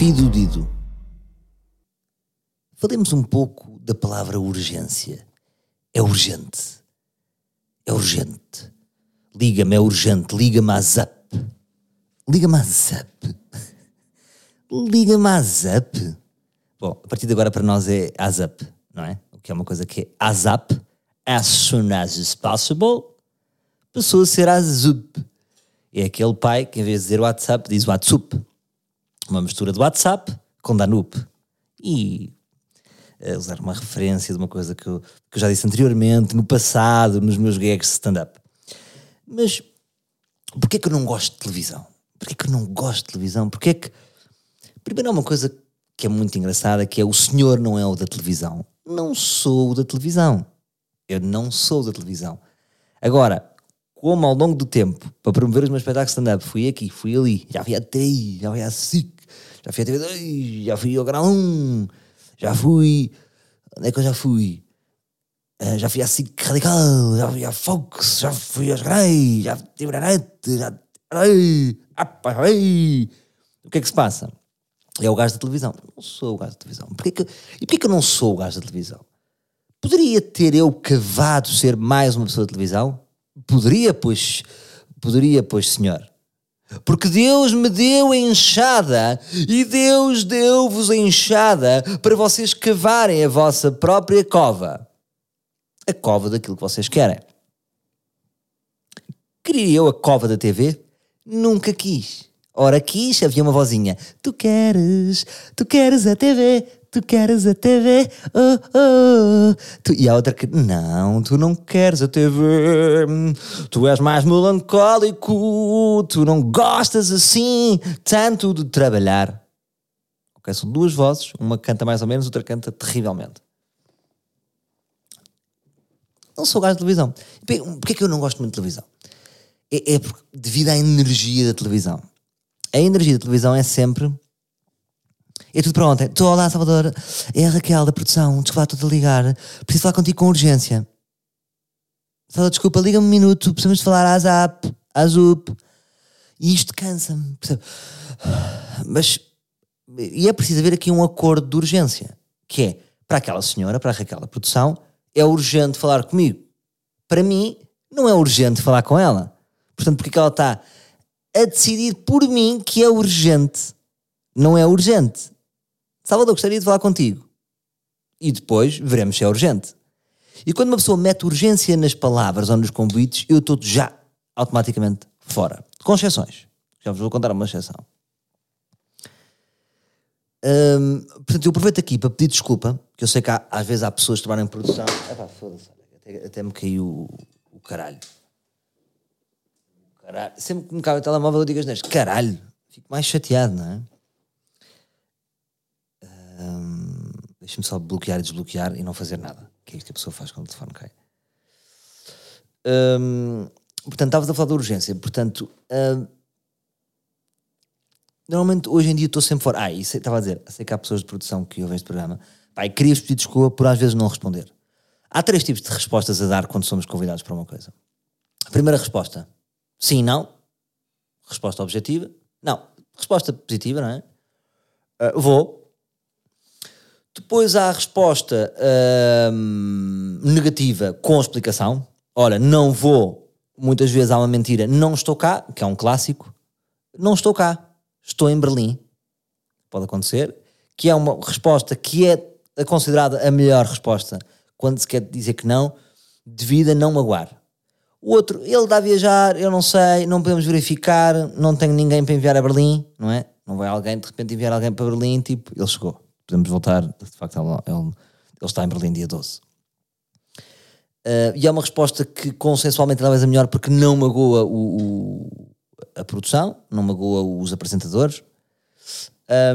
Desafio do Dido. Falemos um pouco da palavra urgência. É urgente. É urgente. Liga-me, é urgente. Liga-me à Zap. Liga-me à Zap. Liga-me à Zap. Bom, a partir de agora para nós é ASAP, não é? O que é uma coisa que é ASAP, as soon as is possible, passou a ser AZUP. É aquele pai que em vez de dizer WhatsApp diz WhatsApp. Uma mistura de WhatsApp com Danup. E a usar uma referência de uma coisa que eu, que eu já disse anteriormente, no passado, nos meus gags de stand-up. Mas porquê que eu não gosto de televisão? Porquê que eu não gosto de televisão? Porquê que... Primeiro é uma coisa que é muito engraçada, que é o senhor não é o da televisão. Não sou o da televisão. Eu não sou da televisão. Agora, como ao longo do tempo, para promover os meus espetáculos stand-up, fui aqui, fui ali, já fui a TI, já fui a SIC, já fui a TV2, já fui ao Grau 1, já fui. Onde é que eu já fui? Uh, já fui a SIC Radical, já fui a Fox, já fui aos Grey, já tive na net, já. Ai, ai. O que é que se passa? É o gajo da televisão. Não sou o gajo da televisão. Porquê que, e porquê que eu não sou o gajo da televisão? Poderia ter eu cavado ser mais uma pessoa da televisão? Poderia, pois, poderia, pois, senhor. Porque Deus me deu enxada e Deus deu-vos a enxada para vocês cavarem a vossa própria cova. A cova daquilo que vocês querem. Queria eu a cova da TV? Nunca quis. Ora quis, havia uma vozinha. Tu queres, tu queres a TV, tu queres a TV, oh, oh. Tu, e a outra que, não, tu não queres a TV, tu és mais melancólico, tu não gostas assim tanto de trabalhar. Ok, são duas vozes, uma canta mais ou menos, outra canta terrivelmente. Não sou gajo de televisão. Porquê é que eu não gosto muito de televisão? É, é devido à energia da televisão a energia da televisão é sempre. É tudo para ontem. Estou, olá, Salvador. É a Raquel da produção. Desculpa, estou a ligar. Preciso falar contigo com urgência. Salvador, desculpa, liga-me um minuto. Precisamos falar à Zap, à Zup. E isto cansa-me. Mas. E é preciso haver aqui um acordo de urgência. Que é, para aquela senhora, para a Raquel da produção, é urgente falar comigo. Para mim, não é urgente falar com ela. Portanto, porque ela está a decidir por mim que é urgente. Não é urgente. Salvador, gostaria de falar contigo. E depois veremos se é urgente. E quando uma pessoa mete urgência nas palavras ou nos convites, eu estou já automaticamente fora. Com exceções. Já vos vou contar uma exceção. Hum, portanto, eu aproveito aqui para pedir desculpa, que eu sei que há, às vezes há pessoas que trabalham em produção. Epá, até, até me caiu o, o caralho. Caralho. Sempre que me cabe o telemóvel eu digo as neste. Caralho. Fico mais chateado, não é? Um, Deixa-me só bloquear e desbloquear e não fazer nada. Que é isto que a pessoa faz quando o telefone cai. Um, portanto, estavas a falar da urgência. Portanto, um, normalmente hoje em dia estou sempre fora. Ah, isso estava a dizer. Sei que há pessoas de produção que ouvem este programa. Pai, queria-vos pedir desculpa por às vezes não responder. Há três tipos de respostas a dar quando somos convidados para uma coisa. A primeira resposta Sim, não. Resposta objetiva. Não. Resposta positiva, não é? Uh, vou. Depois há a resposta uh, negativa com explicação. Ora, não vou. Muitas vezes há uma mentira. Não estou cá, que é um clássico. Não estou cá. Estou em Berlim. Pode acontecer. Que é uma resposta que é considerada a melhor resposta quando se quer dizer que não, devido a não magoar. O outro, ele está a viajar, eu não sei, não podemos verificar, não tenho ninguém para enviar a Berlim, não é? Não vai alguém de repente enviar alguém para Berlim, tipo, ele chegou. Podemos voltar, de facto, ele, ele, ele está em Berlim dia 12. Uh, eh, e é uma resposta que consensualmente talvez a melhor porque não magoa o, o, a produção, não magoa os apresentadores.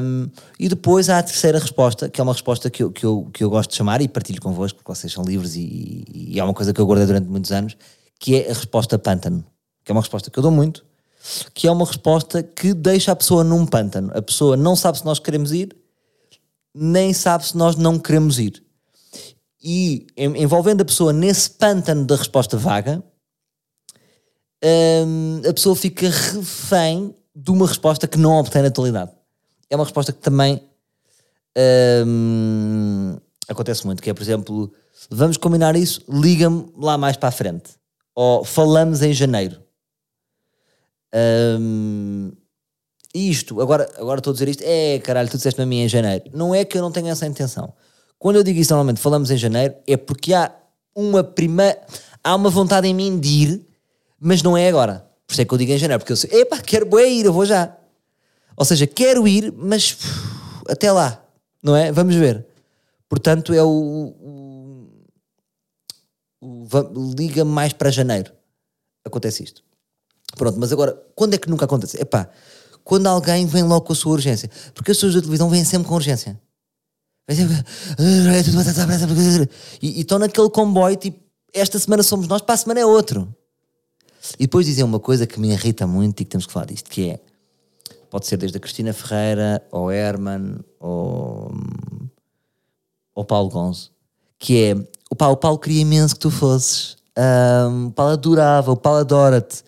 Um, e depois há a terceira resposta, que é uma resposta que eu, que eu, que eu gosto de chamar e partilho convosco, porque vocês são livres e, e é uma coisa que eu guardei durante muitos anos, que é a resposta pântano, que é uma resposta que eu dou muito, que é uma resposta que deixa a pessoa num pântano. A pessoa não sabe se nós queremos ir, nem sabe se nós não queremos ir. E envolvendo a pessoa nesse pântano da resposta vaga, hum, a pessoa fica refém de uma resposta que não obtém na atualidade. é uma resposta que também hum, acontece muito, que é, por exemplo, vamos combinar isso, liga-me lá mais para a frente. Ou falamos em janeiro. Hum, isto, agora, agora estou a dizer isto, é caralho, tu disseste-me a mim em janeiro. Não é que eu não tenha essa intenção. Quando eu digo isso normalmente, falamos em janeiro, é porque há uma primeira. Há uma vontade em mim de ir, mas não é agora. Por isso é que eu digo em janeiro, porque eu sei, epá, quero bem ir, eu vou já. Ou seja, quero ir, mas uf, até lá, não é? Vamos ver. Portanto, é o. o, o liga mais para janeiro. Acontece isto. Pronto, mas agora, quando é que nunca acontece? Epá, quando alguém vem logo com a sua urgência. Porque as pessoas da televisão vêm sempre com urgência. E, e estão naquele comboio, tipo, esta semana somos nós, para a semana é outro. E depois dizem uma coisa que me irrita muito e que temos que falar disto, que é, pode ser desde a Cristina Ferreira, ou Herman, ou, ou Paulo Gonzo, que é, o Paulo, o Paulo queria imenso que tu fosses, um, o Paulo adorava, o Paulo adora-te.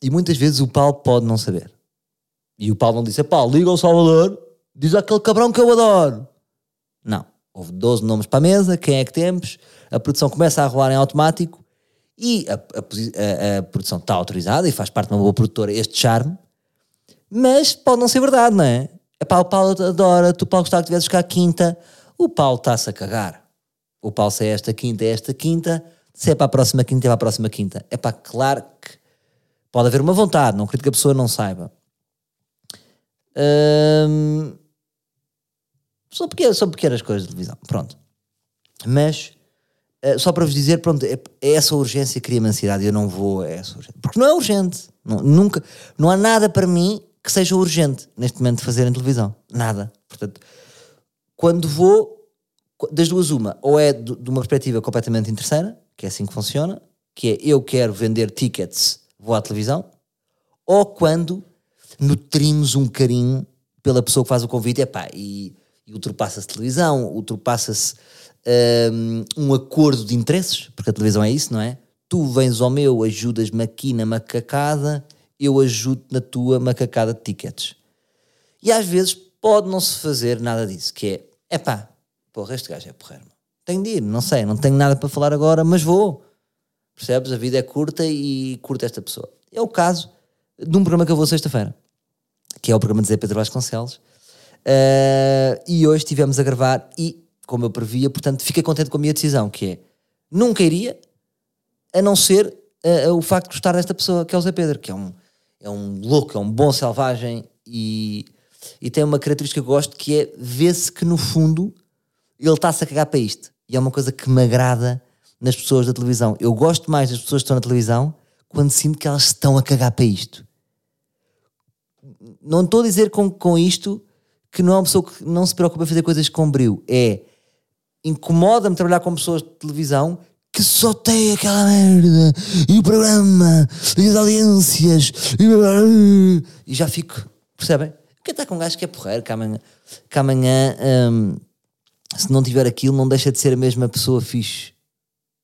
E muitas vezes o Paulo pode não saber. E o Paulo não disse, Paulo, liga ao Salvador, diz aquele cabrão que eu adoro. Não. Houve 12 nomes para a mesa, quem é que temos? A produção começa a rolar em automático e a, a, a, produção está autorizada e faz parte de uma boa produtora este charme, mas pode não ser verdade, não é? É pá, o Paulo adora, tu Paulo gostava que tivesses cá quinta, o Paulo está-se a cagar. O Paulo se é esta quinta, é esta quinta, se é para a próxima quinta, é para a próxima quinta. É pá, claro que pode haver uma vontade, não acredito que a pessoa não saiba. Hum, são, pequenas, são pequenas coisas de televisão, pronto. Mas, uh, só para vos dizer, pronto, é, é essa urgência cria-me ansiedade, eu não vou a essa urgência. Porque não é urgente. Não, nunca, não há nada para mim que seja urgente neste momento de fazer em televisão. Nada. Portanto, quando vou, das duas uma, ou é de, de uma perspectiva completamente interesseira, que é assim que funciona, que é eu quero vender tickets, vou à televisão, ou quando nutrimos um carinho pela pessoa que faz o convite, epá, e e ultrapassa-se televisão, ultrapassa-se um, um, acordo de interesses, porque a televisão é isso, não é? Tu vens ao meu, ajudas-me aqui na macacada, eu ajudo na tua macacada de tickets. E às vezes pode não se fazer nada disso, que é, é pá, porra, este gajo é porreiro. Tenho de ir, não sei, não tenho nada para falar agora, mas vou. Percebes? A vida é curta e curta esta pessoa. É o caso de um programa que eu vou sexta-feira, que é o programa de Zé Pedro Vasconcelos, Uh, e hoje estivemos a gravar e, como eu previa, portanto, fiquei contente com a minha decisão, que é, nunca iria, a não ser uh, o facto de gostar desta pessoa, que é o Zé Pedro, que é um, é um louco, é um bom selvagem e, e tem uma característica que eu gosto, que é ver-se que, no fundo, ele está-se a cagar para isto. E é uma coisa que me agrada nas pessoas da televisão. Eu gosto mais das pessoas que estão na televisão quando sinto que elas estão a cagar para isto. Não estou a dizer com, com isto que não é uma pessoa que não se preocupa em fazer coisas com brilho. É incomoda-me trabalhar com pessoas de televisão que só têm aquela merda e o programa e as audiências e, e já fico, percebem? Quem está com um gajo que é porreiro, que amanhã, que amanhã hum, se não tiver aquilo, não deixa de ser a mesma pessoa fixe.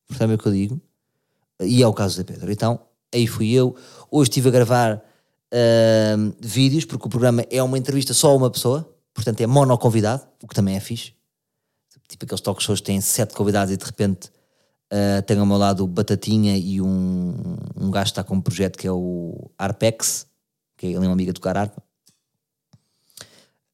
Percebem o que eu digo? E é o caso da Pedro. Então, aí fui eu. Hoje estive a gravar vídeos, porque o programa é uma entrevista só a uma pessoa portanto é monoconvidado, o que também é fixe. Tipo aqueles talk shows que têm sete convidados e de repente uh, tenho ao meu lado o Batatinha e um, um gajo que está com um projeto que é o Arpex, que é ele é uma amiga tocar harpa.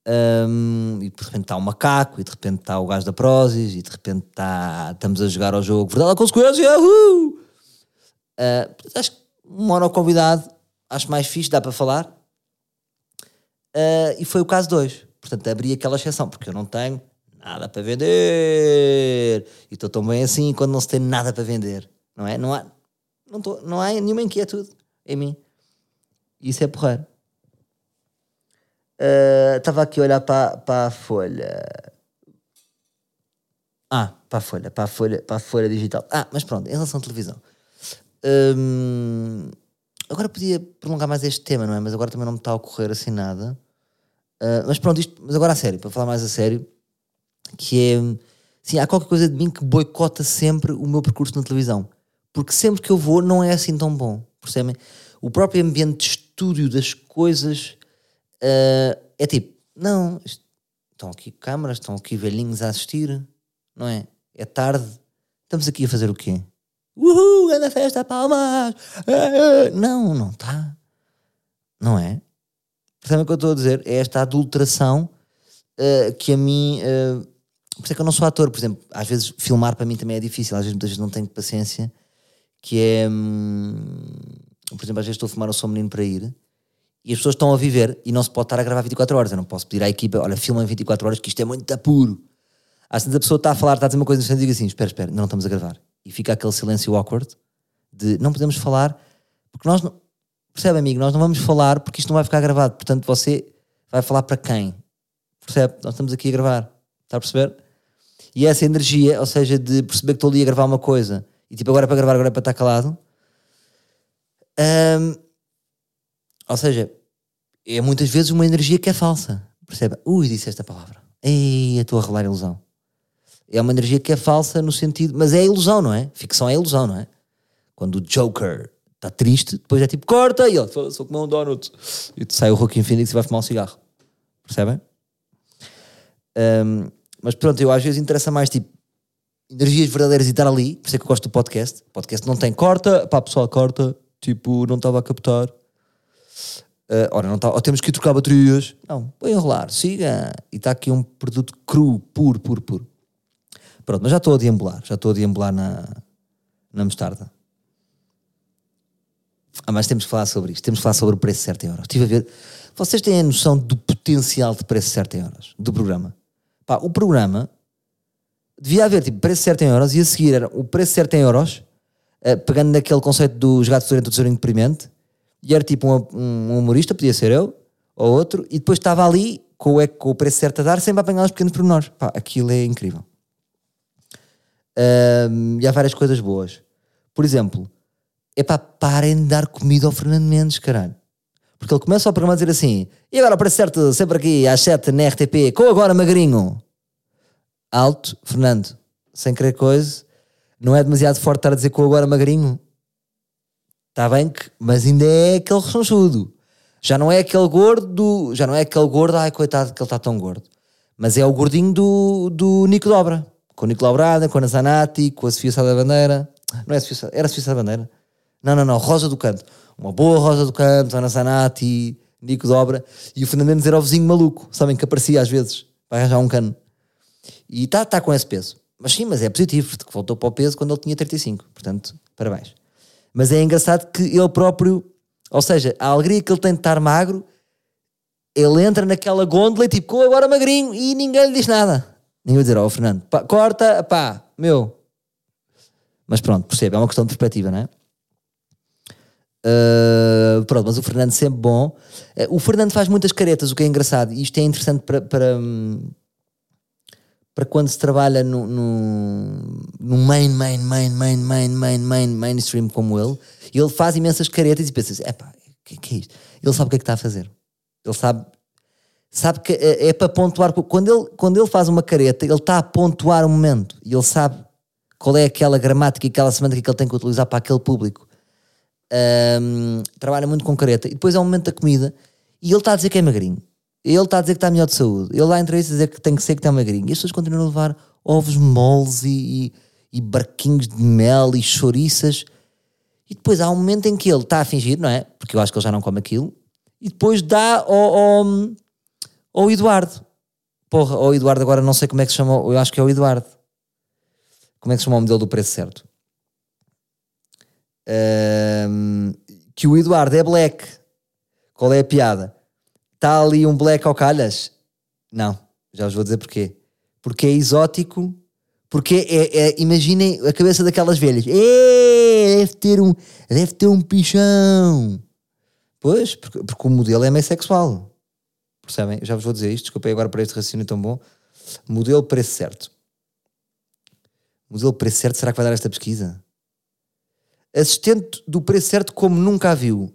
Um, e de repente está o macaco, e de repente está o gajo da Prozis, e de repente está, estamos a jogar ao jogo Verdade à Consequência! Uh! Uh, acho que monoconvidado, acho mais fixe, dá para falar. Uh, e foi o caso de hoje. Portanto, abri aquela exceção, porque eu não tenho nada para vender. E estou tão bem assim quando não se tem nada para vender. Não é? Não há, não, tô, não há nenhuma inquietude em mim. Isso é porreiro. Uh, estava aqui a olhar para, para a folha. Ah, para a folha, para a folha, para a folha digital. Ah, mas pronto, em relação à televisão. Um, agora podia prolongar mais este tema, não é? Mas agora também não me está a ocorrer assim nada. Uh, mas pronto, isto, mas agora a sério, para falar mais a sério, que é. Sim, há qualquer coisa de mim que boicota sempre o meu percurso na televisão. Porque sempre que eu vou não é assim tão bom. Percebem? O próprio ambiente de estúdio das coisas uh, é tipo, Não, estão aqui câmaras, estão aqui velhinhos a assistir, não é? É tarde, estamos aqui a fazer o quê? Uhul, grande festa, palmas! Eh, eh. Não, não está. Não é? Percebem o que eu estou a dizer? É esta adulteração eh, que a mim. eh, por isso é que eu não sou ator, por exemplo, às vezes filmar para mim também é difícil, às vezes muitas vezes não tenho paciência, que é. hum, por exemplo, às vezes estou a filmar o Sou Menino para ir e as pessoas estão a viver e não se pode estar a gravar 24 horas. Eu não posso pedir à equipa, olha, filma em 24 horas que isto é muito apuro. Às vezes a pessoa está a falar, está a dizer uma coisa e digo assim: espera, espera, não estamos a gravar. E fica aquele silêncio awkward de não podemos falar, porque nós não. Percebe, amigo? Nós não vamos falar porque isto não vai ficar gravado. Portanto, você vai falar para quem? Percebe? Nós estamos aqui a gravar. Está a perceber? E essa energia, ou seja, de perceber que estou ali a gravar uma coisa e tipo agora é para gravar, agora é para estar calado. hum, ou seja, é muitas vezes uma energia que é falsa. Percebe? Ui, disse esta palavra. Ei, estou a revelar ilusão. É uma energia que é falsa no sentido. Mas é ilusão, não é? Ficção é ilusão, não é? Quando o Joker está triste, depois é tipo, corta e ele, "Foda-se, vou comer um donut. E sai o Joaquin Phoenix e vai fumar um cigarro. Percebem? Um, mas pronto, eu às vezes interessa mais tipo energias verdadeiras e estar ali, por isso é que eu gosto do podcast. Podcast não tem corta, pá, pessoal, corta, tipo, não estava a captar. Uh, ora, não tá, ou temos que ir trocar baterias. Não, põe a rolar, siga. E está aqui um produto cru, puro, puro, puro. Pronto, mas já estou a deambular, já estou a deambular na, na mostarda. Ah, mas temos que falar sobre isto, temos que falar sobre o preço certo em euros. Estive a ver, vocês têm a noção do potencial de preço certo em euros, do programa? Pá, o programa devia haver tipo preço certo em euros e a seguir era o preço certo em euros, eh, pegando naquele conceito dos gatos durante o tesourinho deprimente, e era tipo um, um humorista, podia ser eu, ou outro, e depois estava ali com o, com o preço certo a dar, sempre a apanhar os pequenos pormenores. Pá, aquilo é incrível. Ahm, e há várias coisas boas. Por exemplo, é pá, parem de dar comida ao Fernando Mendes, caralho. Porque ele começa o programa a dizer assim: e agora para certo, sempre aqui às 7 na RTP, com agora magrinho. Alto, Fernando, sem querer coisa, não é demasiado forte estar a dizer com agora magrinho. Está bem que, mas ainda é aquele rechonchudo. Já não é aquele gordo, já não é aquele gordo, ai coitado que ele está tão gordo. Mas é o gordinho do, do Nico Dobra. Com o Nico Dobrada, com a Zanatti, com a Sofia Sá da Bandeira. Não é Sofia Sá, era Sofia Sá da Bandeira? Não, não, não, Rosa do Canto. Uma boa Rosa do Canto, Ana Zanatti, Nico Dobra. E o Fernando Mendes era o vizinho maluco, sabem, que aparecia às vezes, para arranjar um cano. E está tá com esse peso. Mas sim, mas é positivo, porque voltou para o peso quando ele tinha 35. Portanto, parabéns. Mas é engraçado que ele próprio, ou seja, a alegria que ele tem de estar magro, ele entra naquela gôndola e tipo, "Com agora magrinho, e ninguém lhe diz nada. Ninguém vai dizer, ó Fernando, pá, corta, pá, meu. Mas pronto, percebe, é uma questão de perspectiva, não é? Uh, pronto, mas o Fernando sempre bom. Uh, o Fernando faz muitas caretas, o que é engraçado, e isto é interessante para, para, para quando se trabalha no, no, no main, main, main, main, main, main, main, mainstream como ele, ele faz imensas caretas e pensa assim, epá, o que, que é isto? Ele sabe o que é que está a fazer. Ele sabe, sabe que é, é para pontuar. Quando ele, quando ele faz uma careta, ele está a pontuar o momento e ele sabe qual é aquela gramática e aquela semântica que ele tem que utilizar para aquele público. Um, trabalha muito com careta. E depois é o momento da comida e ele está a dizer que é magrinho. Ele está a dizer que está melhor de saúde. Ele dá entrevistas a dizer que tem que ser que está magrinho. E as pessoas continuam a levar ovos moles e, e, e barquinhos de mel e chouriças. E depois há um momento em que ele está a fingir, não é? Porque eu acho que ele já não come aquilo. E depois dá ao, ao, ao Eduardo. Porra, ao Eduardo agora não sei como é que se chama. Eu acho que é o Eduardo. Como é que se chama o modelo do preço certo? Um, que o Eduardo é black. Qual é a piada? Está ali um black ao calhas? Não, já vos vou dizer porquê. Porque é exótico, porque é, é- imaginem a cabeça daquelas velhas. É, deve ter um, deve ter um pichão. Pois, porque, porque o modelo é meio sexual. Percebem? Já vos vou dizer isto, desculpem agora para este raciocínio tão bom. Modelo preço certo. Modelo preço certo, será que vai dar esta pesquisa? Assistente do preço certo como nunca a viu.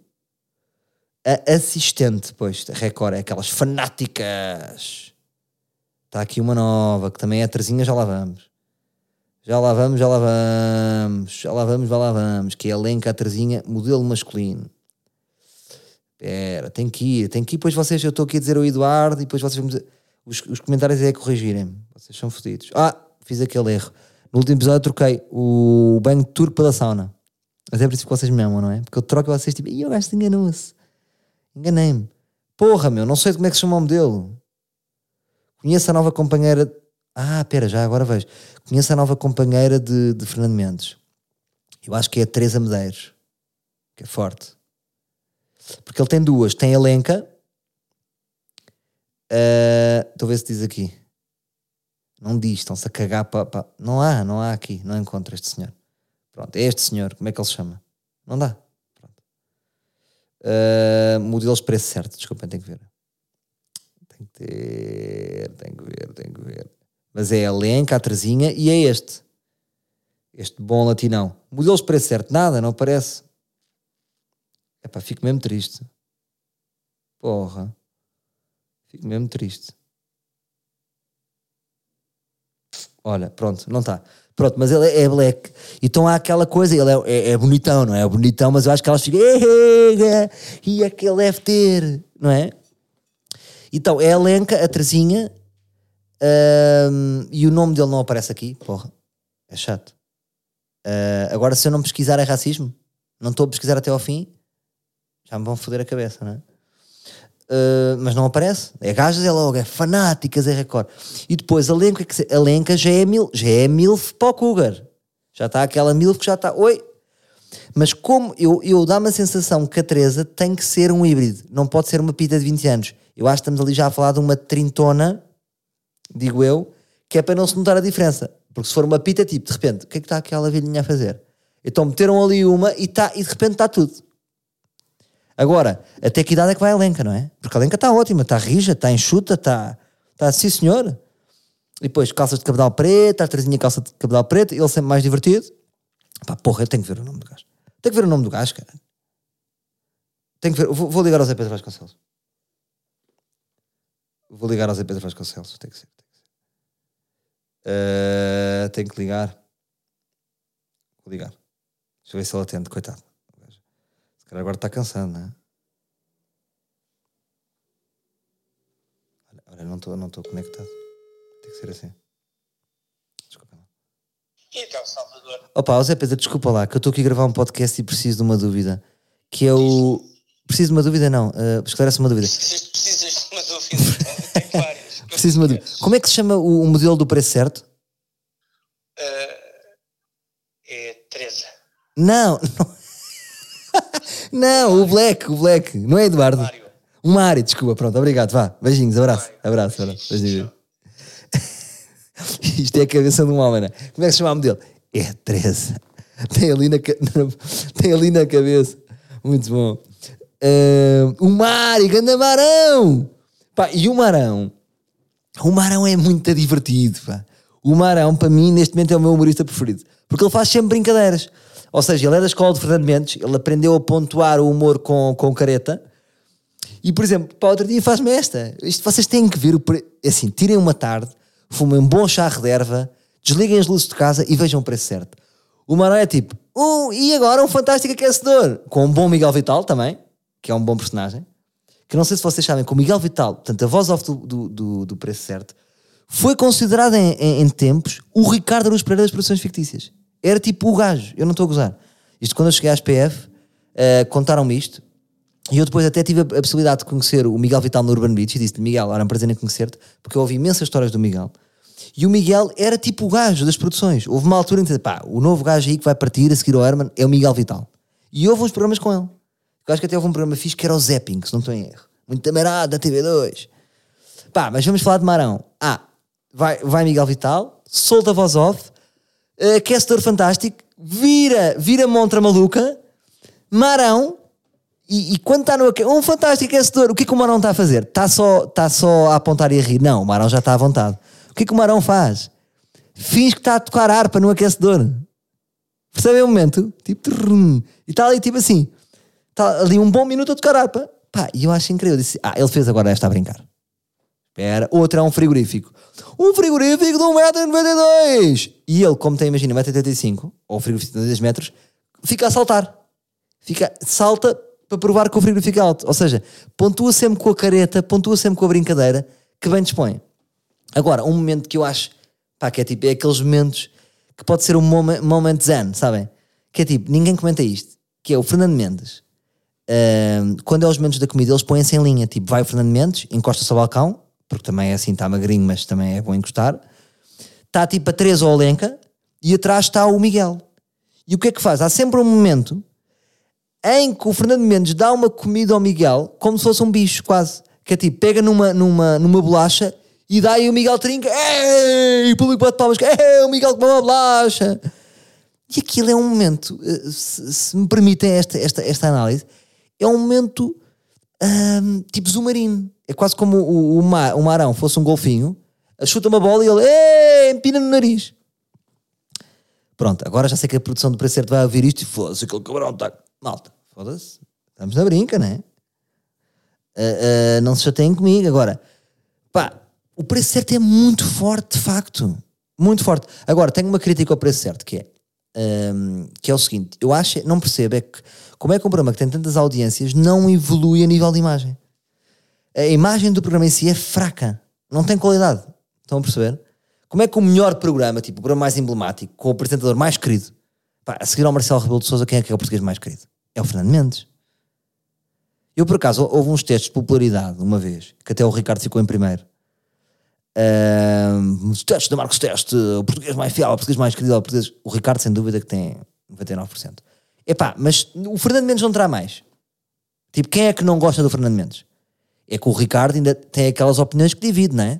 A assistente, pois, Record, é aquelas fanáticas. Está aqui uma nova, que também é a Terzinha, já lá vamos. Já lá vamos, já lá vamos. Já lá vamos, já lá vamos. Que é a Lenca, a Terzinha, modelo masculino. Espera, tem que ir, tem que ir. Depois vocês, eu estou aqui a dizer o Eduardo e depois vocês vão dizer. Os, os comentários é corrigirem-me. Vocês são fodidos. Ah, fiz aquele erro. No último episódio troquei o banho turco pela sauna. Mas é por isso que vocês me amam, não é? Porque eu troco e vocês tipo, e o gajo enganou-se. Enganei-me. Porra, meu, não sei como é que se chama o modelo. Conheço a nova companheira. Ah, pera, já agora vejo. Conheço a nova companheira de, de Fernando Mendes. Eu acho que é a Teresa Medeiros. Que é forte. Porque ele tem duas. Tem a Lenca. Uh, estou a ver se diz aqui. Não diz, estão-se a cagar para. Pa... Não há, não há aqui. Não encontro este senhor. Pronto, é este senhor. Como é que ele se chama? Não dá. Pronto. Uh, modelos preço certo. Desculpem, tenho que ver. Tem que ter. Tem que ver, tem que ver. Mas é a Lenca, a Terezinha e é este. Este bom latinão. Modelos preço certo. Nada, não aparece. Fico mesmo triste. Porra. Fico mesmo triste. Olha, pronto, não está. Pronto, mas ele é, black. Então há aquela coisa, ele é, é, é, bonitão, não é? É bonitão, mas eu acho que elas ficam. E é que ele deve ter, não é? Então, é a Lenca, a Terezinha, um, e o nome dele não aparece aqui, porra. É chato. Uh, agora, se eu não pesquisar, é racismo? Não estou a pesquisar até ao fim? Já me vão foder a cabeça, não é? Uh, mas não aparece. É gajas, é logo, é fanáticas, é recorde. E depois a Lenca, a Lenca já é mil, já é milf para o Cougar. Já está aquela milf que já está, oi. Mas como eu, eu dá-me a sensação que a Teresa tem que ser um híbrido, não pode ser uma pita de 20 anos. Eu acho que estamos ali já a falar de uma trintona, digo eu, que é para não se notar a diferença. Porque se for uma pita, tipo, de repente, o que é que está aquela velhinha a fazer? Então meteram ali uma e, tá, e de repente está tudo. Agora, até que idade é que vai a Lenca, não é? Porque a Lenca está ótima, está rija, está enxuta, está, está sim senhor. E depois calças de cabedal preto, a Terezinha calça de cabedal preto, ele sempre mais divertido. Pá, porra, eu tenho que ver o nome do gajo. Tenho que ver o nome do gajo, cara. Tenho que ver, vou, vou ligar ao Zé Pedro Vasconcelos. Vou ligar ao Zé Pedro Vasconcelos, tem que ser. Tem que, ser. Uh, tenho que ligar. Vou ligar. Deixa eu ver se ele atende, coitado agora está cansado, não é? Olha, olha não estou não conectado. Tem que ser assim. Desculpa lá. Então, Salvador. Opa, Zé Pedro, desculpa lá, que eu estou aqui a gravar um podcast e preciso de uma dúvida. Que é o. Preciso de uma dúvida, não. Uh, esclarece uma dúvida. Precisas, precisas de uma dúvida. Várias. preciso de uma dúvida. Como é que se chama o, o modelo do preço certo? Uh, é Teresa. Não, não. Não, o Black, o Black, não é Eduardo? Mário. O Mário, desculpa, pronto, obrigado, vá. Beijinhos, abraço, abraço, abraço. Beijinhos. Isto é a cabeça de um homem, né? Como é que se chama o modelo? É Teresa. Tem ali na, tem ali na cabeça. Muito bom. Uh, o Mário, ganda Marão! Pá, e o Marão? O Marão é muito divertido, pá. O Marão, para mim, neste momento é o meu humorista preferido. Porque ele faz sempre brincadeiras. Ou seja, ele é da escola de Fernando Mendes, ele aprendeu a pontuar o humor com, com careta. E, por exemplo, para outro dia faz-me esta. Isto vocês têm que ver. É assim, tirem uma tarde, fumem um bom chá de erva, desliguem as luzes de casa e vejam o preço certo. O Marão é tipo, um, e agora um fantástico aquecedor. Com um bom Miguel Vital também, que é um bom personagem. Que não sei se vocês sabem que o Miguel Vital, portanto, a voz off do, do, do, do preço certo, foi considerado em, em, em tempos o Ricardo Aruz Pereira das produções fictícias. Era tipo o gajo, eu não estou a gozar. Isto quando eu cheguei à SPF, uh, eh, contaram-me isto. E eu depois até tive a, possibilidade de conhecer o Miguel Vital no Urban Beach e disse-lhe, Miguel, era um prazer em conhecer-te, porque eu ouvi imensas histórias do Miguel. E o Miguel era tipo o gajo das produções. Houve uma altura em que, pá, o novo gajo aí que vai partir a seguir ao Herman é o Miguel Vital. E houve uns programas com ele. Eu acho que até houve um programa fixe que era o Zapping, se não estou em erro. Muito tamarado da TV2. Pá, mas vamos falar de Marão. Ah, vai, vai Miguel Vital, solta a voz off, aquecedor fantástico, vira, vira montra maluca, Marão, e, e quando está no um fantástico aquecedor, o que é que o Marão está a fazer? Está só, está só a apontar e a rir? Não, o Marão já está à vontade. O que é que o Marão faz? Finge que está a tocar harpa no aquecedor. Percebem o momento? Tipo, trum, e está ali tipo assim, está ali um bom minuto a tocar harpa. Pá, e eu acho incrível. Eu disse, ah, ele fez agora esta a brincar. Espera, outro é um frigorífico. Um frigorífico de 1,92m! E ele, como tem, imagina, 1,85m, ou frigorífico de 2 metros, fica a saltar. Fica, salta para provar que o frigorífico é alto. Ou seja, pontua sempre com a careta, pontua sempre com a brincadeira que bem dispõe. Agora, um momento que eu acho pá, que é tipo, é aqueles momentos que pode ser um moment, moment zen, sabem? Que é tipo, ninguém comenta isto, que é o Fernando Mendes. Ahm, quando é os momentos da comida, eles põem-se em linha. Tipo, vai o Fernando Mendes, encosta-se ao balcão, porque também é assim, está magrinho, mas também é bom encostar. Está tipo a Teresa ou a Lenca e atrás está o Miguel. E o que é que faz? Há sempre um momento em que o Fernando Mendes dá uma comida ao Miguel como se fosse um bicho, quase. Que é tipo, pega numa, numa, numa bolacha e dá aí o Miguel trinca, e o público bate palmas, Ei, o Miguel comeu uma bolacha. E aquilo é um momento, eh, se, se me permitem esta, esta, esta análise, é um momento ahm, tipo zumarino. É quase como o, o, ma- o Marão fosse um golfinho, chuta uma bola e ele empina no nariz. Pronto, agora já sei que a produção do Preço Certo vai ouvir isto e foda-se, aquele cabrão está. Malta, foda-se, estamos na brinca, né? Ah, ah, não se chateiem comigo. Agora, pá, o Preço Certo é muito forte, de facto. Muito forte. Agora, tenho uma crítica ao Preço Certo, que é, ahm, que é o seguinte, eu acho, não percebo, é que como é que um programa que tem tantas audiências não evolui a nível de imagem? A imagem do programa em si é fraca, não tem qualidade. Estão a perceber? Como é que o melhor programa, tipo o programa mais emblemático, com o apresentador mais querido, pá, a seguir ao Marcelo Rebelo de Souza, quem é que é o português mais querido? É o Fernando Mendes. Eu, por acaso, houve uns testes de popularidade uma vez, que até o Ricardo ficou em primeiro. Ahm, os testes da Marcos Teste, o português mais fiel, o português mais querido, o, português... o Ricardo, sem dúvida, que tem 99%. Epá, mas o Fernando Mendes não terá mais. Tipo, quem é que não gosta do Fernando Mendes? É que o Ricardo ainda tem aquelas opiniões que divide, não é?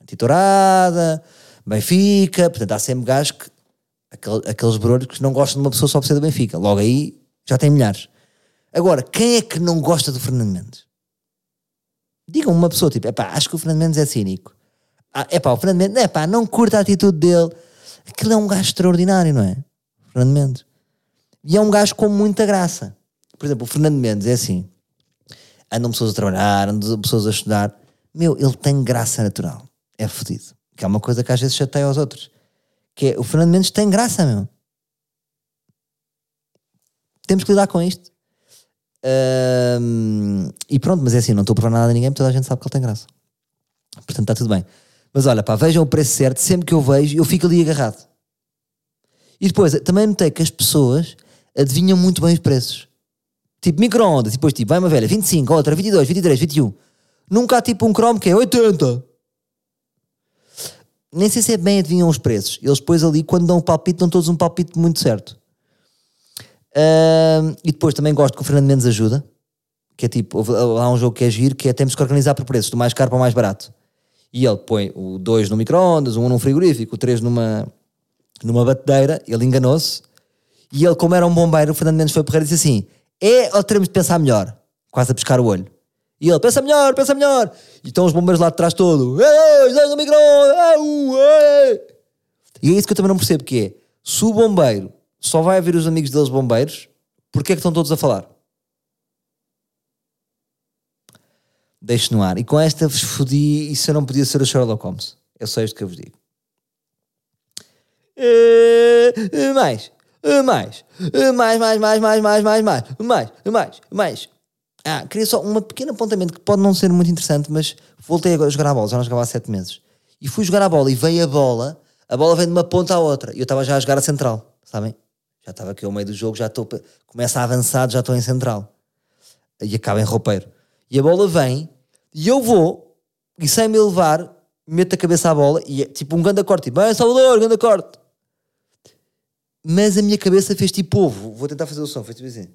Antitourada, Benfica, portanto há sempre gajos que. Aquele, aqueles brolhos que não gostam de uma pessoa só por ser do Benfica. Logo aí já tem milhares. Agora, quem é que não gosta do Fernando Mendes? Digam uma pessoa tipo, epá, acho que o Fernando Mendes é cínico. Ah, epá, o Fernando Mendes, epá, não curta a atitude dele. Aquilo é um gajo extraordinário, não é? Fernando Mendes. E é um gajo com muita graça. Por exemplo, o Fernando Mendes é assim. Andam pessoas a trabalhar, andam pessoas a estudar. Meu, ele tem graça natural. É fodido. Que é uma coisa que às vezes chateia aos outros. Que é, o Fernando Mendes tem graça, meu. Temos que lidar com isto. E pronto, mas é assim, não estou a provar nada a ninguém, porque toda a gente sabe que ele tem graça. Portanto, está tudo bem. Mas olha, pá, vejam o preço certo, sempre que eu vejo, eu fico ali agarrado. E depois, também notei que as pessoas adivinham muito bem os preços. Tipo, micro-ondas, depois tipo, vai uma velha, 25, outra 22, 23, 21. Nunca há tipo um Chrome que é 80. Nem sei se é bem adivinham os preços. Eles depois ali, quando dão um palpite, dão todos um palpite muito certo. Ahm, e depois também gosto que o Fernando Mendes ajuda. Que é tipo, há um jogo que é giro, que é temos que organizar por preços, do mais caro para o mais barato. E ele põe o 2 no micro-ondas, o 1 um num frigorífico, o 3 numa, numa batedeira, ele enganou-se. E ele, como era um bombeiro, o Fernando Mendes foi porreiro e disse assim: é ou teremos de pensar melhor? Quase a pescar o olho. E ele, pensa melhor, pensa melhor. E estão os bombeiros lá de trás todo. No micro-ondas. ei. E é isso que eu também não percebo, que é, se o bombeiro só vai ver os amigos deles bombeiros, porquê é que estão todos a falar? Deixe no ar. E com esta vos fodi, isso eu não podia ser o Sherlock Holmes. É só isto que eu vos digo. Eh, mais, eh, mais, eh, mais, mais, mais, mais, mais, mais, mais, mais, mais, mais. Ah, queria só um pequeno apontamento que pode não ser muito interessante, mas voltei a jogar a bola, já não jogava há sete meses. E fui jogar a bola e veio a bola, a bola vem de uma ponta à outra. E eu estava já a jogar a central, sabem? Já estava aqui ao meio do jogo, já estou, começa a avançar, já estou em central. E acaba em roupeiro. E a bola vem, e eu vou, e sem me levar, meto a cabeça à bola, e é tipo um grande corte, tipo, ah, Salvador, grande corte. Mas a minha cabeça fez tipo ovo. Vou tentar fazer o som, fez tipo assim.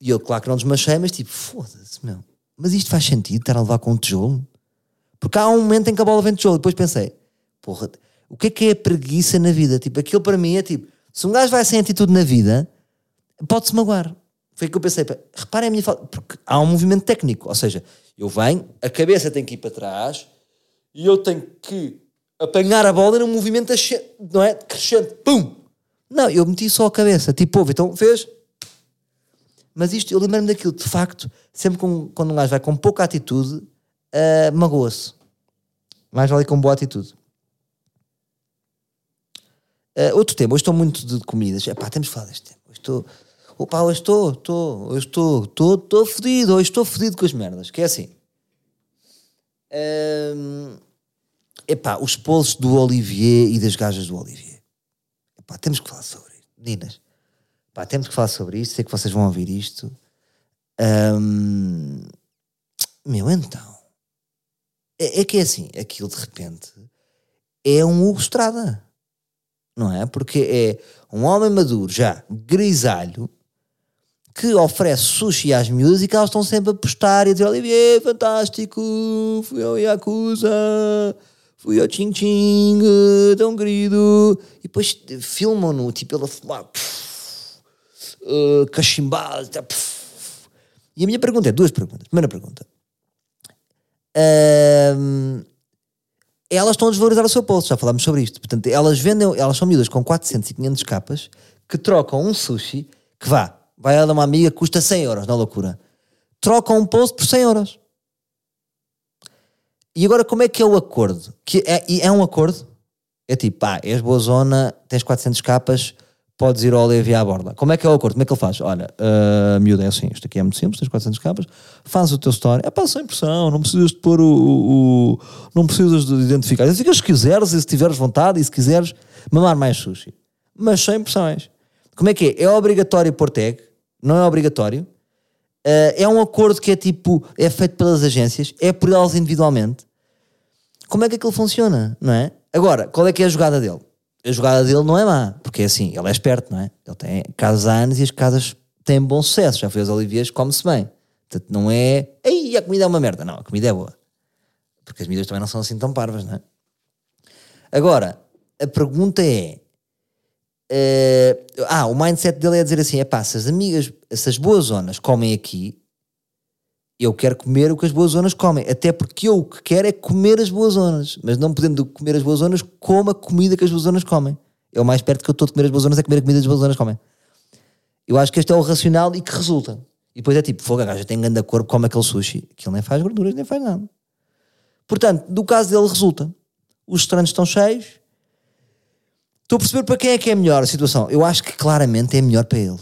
E eu, claro que não desmanchei, mas tipo, foda-se, meu. Mas isto faz sentido estar a levar com um tijolo? Porque há um momento em que a bola vem de tijolo. Depois pensei, porra, o que é que é a preguiça na vida? Tipo, aquilo para mim é tipo, se um gajo vai sem atitude na vida, pode-se magoar. Foi que eu pensei, reparem a minha falta, porque há um movimento técnico, ou seja, eu venho, a cabeça tem que ir para trás e eu tenho que apanhar a bola num movimento ascendente, não é? Crescente, pum! Não, eu meti só a cabeça, tipo, ouve, então fez. Mas isto, eu lembro-me daquilo, de facto, sempre com- quando um gajo vai com pouca atitude, ah, magoa-se. Mais vale com boa atitude. Uh, outro tema, hoje estou muito de comidas. Epá, temos que falar deste tema. Hoje estou. Opa, hoje estou, estou, hoje estou, estou, estou fodido, hoje estou fodido com as merdas. Que é assim. Um, epá, os polos do Olivier e das gajas do Olivier. Epá, temos que falar sobre isso. Meninas, epá, temos que falar sobre isto. Sei que vocês vão ouvir isto. Meu, então. É, é, que é assim, aquilo de repente é um Hugo Estrada. Não é? Porque é um homem maduro, já grisalho, que oferece sushi às miúdas e que elas estão sempre a postar e a dizer Olivier, fantástico, fui ao Yakuza, fui ao Ching Ching, tão querido. E depois filmam-no, tipo, ele a fumar, uh, cachimbado, tá, E a minha pergunta é, duas perguntas. Primeira pergunta. Um, elas estão a desvalorizar o seu posto, já falámos sobre isto. Portanto, elas vendem, elas são miúdas com 400 e 500 capas que trocam um sushi que vá vai a uma amiga, custa 100 euros, na loucura. Troca um post por 100 euros. E agora como é que é o acordo? Que é, é um acordo? É tipo, pá, és boa zona, tens 400 capas, podes ir ao Levi à borda. Como é que é o acordo? Como é que ele faz? Olha, uh, miúda é assim, isto aqui é muito simples, tens 400 capas, faz o teu story, é pá, sem pressão, não precisas de pôr o, o, o não precisas de identificar. Identificas se quiseres e se tiveres vontade e se quiseres mamar mais sushi. Mas sem pressões. Como é que é? É obrigatório pôr tag, não é obrigatório. Uh, é um acordo que é tipo, é feito pelas agências, é por elas individualmente. Como é que aquilo funciona, não é? Agora, qual é que é a jogada dele? A jogada dele não é má, porque é assim, ele é esperto, não é? Ele tem casas há anos e as casas têm bom sucesso. Já fez Olivias, come-se bem. Portanto, não é, ei, a comida é uma merda. Não, a comida é boa. Porque as medidas também não são assim tão parvas, não é? Agora, a pergunta é, Uh, ah, o mindset dele é dizer assim: é pá, se as amigas, se as boas zonas comem aqui, eu quero comer o que as boas zonas comem. Até porque eu o que quero é comer as boas zonas, mas não podendo comer as boas zonas, como a comida que as boas zonas comem. É o mais perto que eu estou de comer as boas zonas, é comer a comida que as boas zonas comem. Eu acho que este é o racional e que resulta. E depois é tipo, fogo, a gaja tem grande corpo, come aquele sushi. Aquilo nem faz gorduras, nem faz nada. Portanto, do caso dele resulta. Os restaurantes estão cheios, Estou a perceber para quem é que é melhor a situação. Eu acho que claramente é melhor para ele.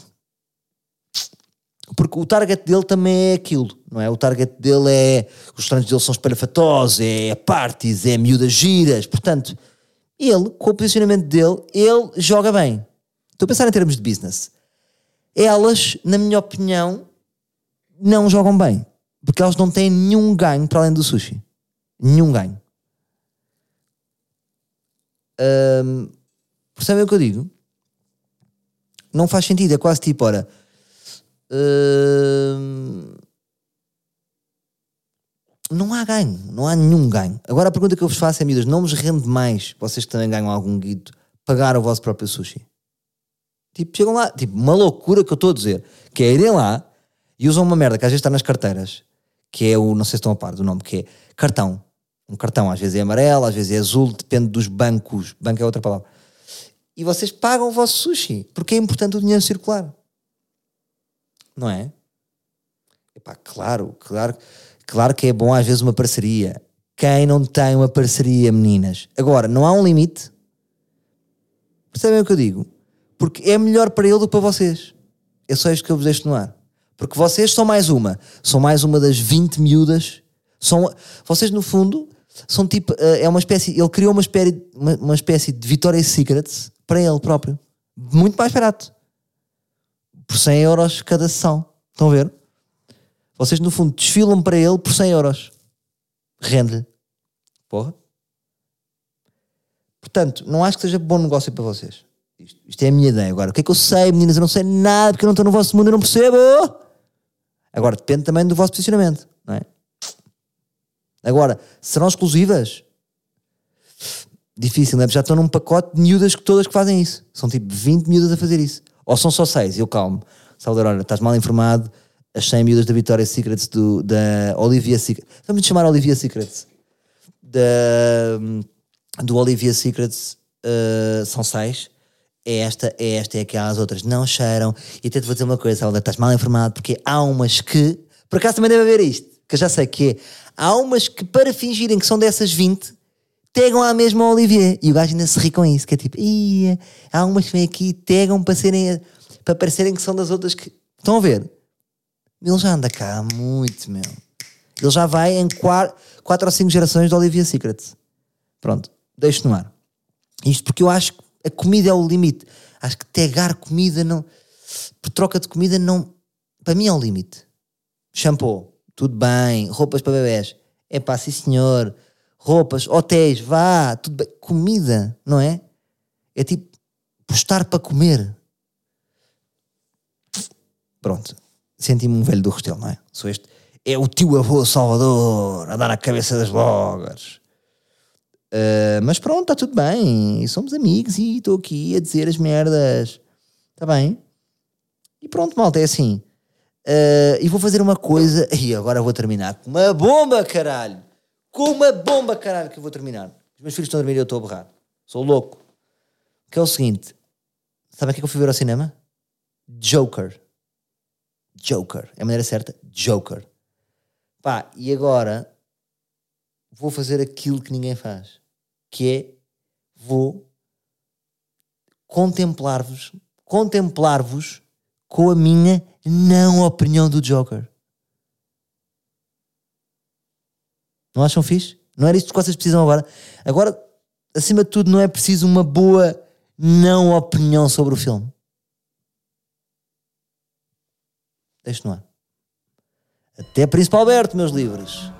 Porque o target dele também é aquilo, não é? O target dele é. Os restaurantes dele são espalhafatosos, é parties, é miúdas giras. Portanto, ele, com o posicionamento dele, ele joga bem. Estou a pensar em termos de business. Elas, na minha opinião, não jogam bem. Porque elas não têm nenhum ganho para além do sushi. Nenhum ganho. Um, Percebem o que eu digo? Não faz sentido, é quase tipo, ora. Uh, não há ganho, não há nenhum ganho. Agora a pergunta que eu vos faço é, não vos rende mais, vocês que também ganham algum guito, pagar o vosso próprio sushi? Tipo, chegam lá, tipo, uma loucura que eu estou a dizer, que é irem lá e usam uma merda que às vezes está nas carteiras, que é o, não sei se estão a par do nome, que é cartão. Um cartão às vezes é amarelo, às vezes é azul, depende dos bancos. Banco é outra palavra e vocês pagam o vosso sushi, porque é importante o dinheiro circular. Não é? Epá, claro, claro, claro que é bom às vezes uma parceria. Quem não tem uma parceria, meninas? Agora, não há um limite? Percebem o que eu digo? Porque é melhor para ele do que para vocês. É só isto que eu vos deixo no ar. Porque vocês são mais uma. São mais uma das 20 miúdas. São, vocês, no fundo, são tipo. Eh, é uma espécie. Ele criou uma espécie, uma, espécie de Victoria's Secrets para ele próprio. Muito mais barato. Por 100 euros cada sessão. Estão a ver? Vocês, no fundo, desfilam para ele por 100 euros. Rende-lhe. Porra. Portanto, não acho que seja bom negócio para vocês. Isto, isto, é a minha ideia. Agora, o que é que eu sei, meninas? Eu não sei nada porque eu não estou no vosso mundo e não percebo. Agora, depende também do vosso posicionamento. Não é? Agora, serão exclusivas? Difícil, né? já estão num pacote de miúdas que todas que fazem isso. São tipo 20 miúdas a fazer isso. Ou são só 6, eu calmo. Salvador, olha, estás mal informado. As 100 miúdas da Vitória Secrets do, da Olivia Secrets. Vamos chamar Olivia Secrets. Da, do Olivia Secrets uh, são 6. É esta, é esta, é aquela, as outras não cheiram. E até te vou dizer uma coisa, Salvador, estás mal informado, porque há umas que, por acaso também deve haver isto, que eu já sei que é, há umas que para fingirem que são dessas 20, Tegam à mesma ao Olivier. E o gajo ainda se ri com isso, que é tipo, Ia, há umas que vêm aqui tegam para serem para parecerem que são das outras que. Estão a ver? Ele já anda cá muito, meu. Ele já vai em quatro, quatro ou cinco gerações de Olivia Secrets. Pronto, deixo no ar. Isto porque eu acho que a comida é o limite. Acho que tegar comida não. Por troca de comida não. Para mim é o limite. Shampoo, tudo bem. Roupas para bebés. É pá, sim senhor. Roupas, hotéis, vá, tudo bem. Comida, não é? É tipo postar para comer. Pronto. Senti-me um velho do Restelo, não é? Sou este. É o tio avô Salvador a dar na cabeça das bloggers. Uh, mas pronto, está tudo bem. Somos amigos e estou aqui a dizer as merdas. Está bem? E pronto, malta, é assim. Uh, e vou fazer uma coisa. E agora vou terminar com uma bomba, caralho! Com uma bomba, caralho, que eu vou terminar. Os meus filhos estão a dormir e eu estou a berrar. Sou louco. Que é o seguinte: sabe o que é que eu fui ver ao cinema? Joker. Joker. É a maneira certa? Joker. Pá, e agora vou fazer aquilo que ninguém faz, que é vou contemplar-vos, contemplar-vos com a minha não opinião do Joker. Não acham fixe? Não era isto que vocês precisam agora? Agora, acima de tudo, não é preciso uma boa não opinião sobre o filme. Deixo no ar. Até Príncipe Alberto, meus livros.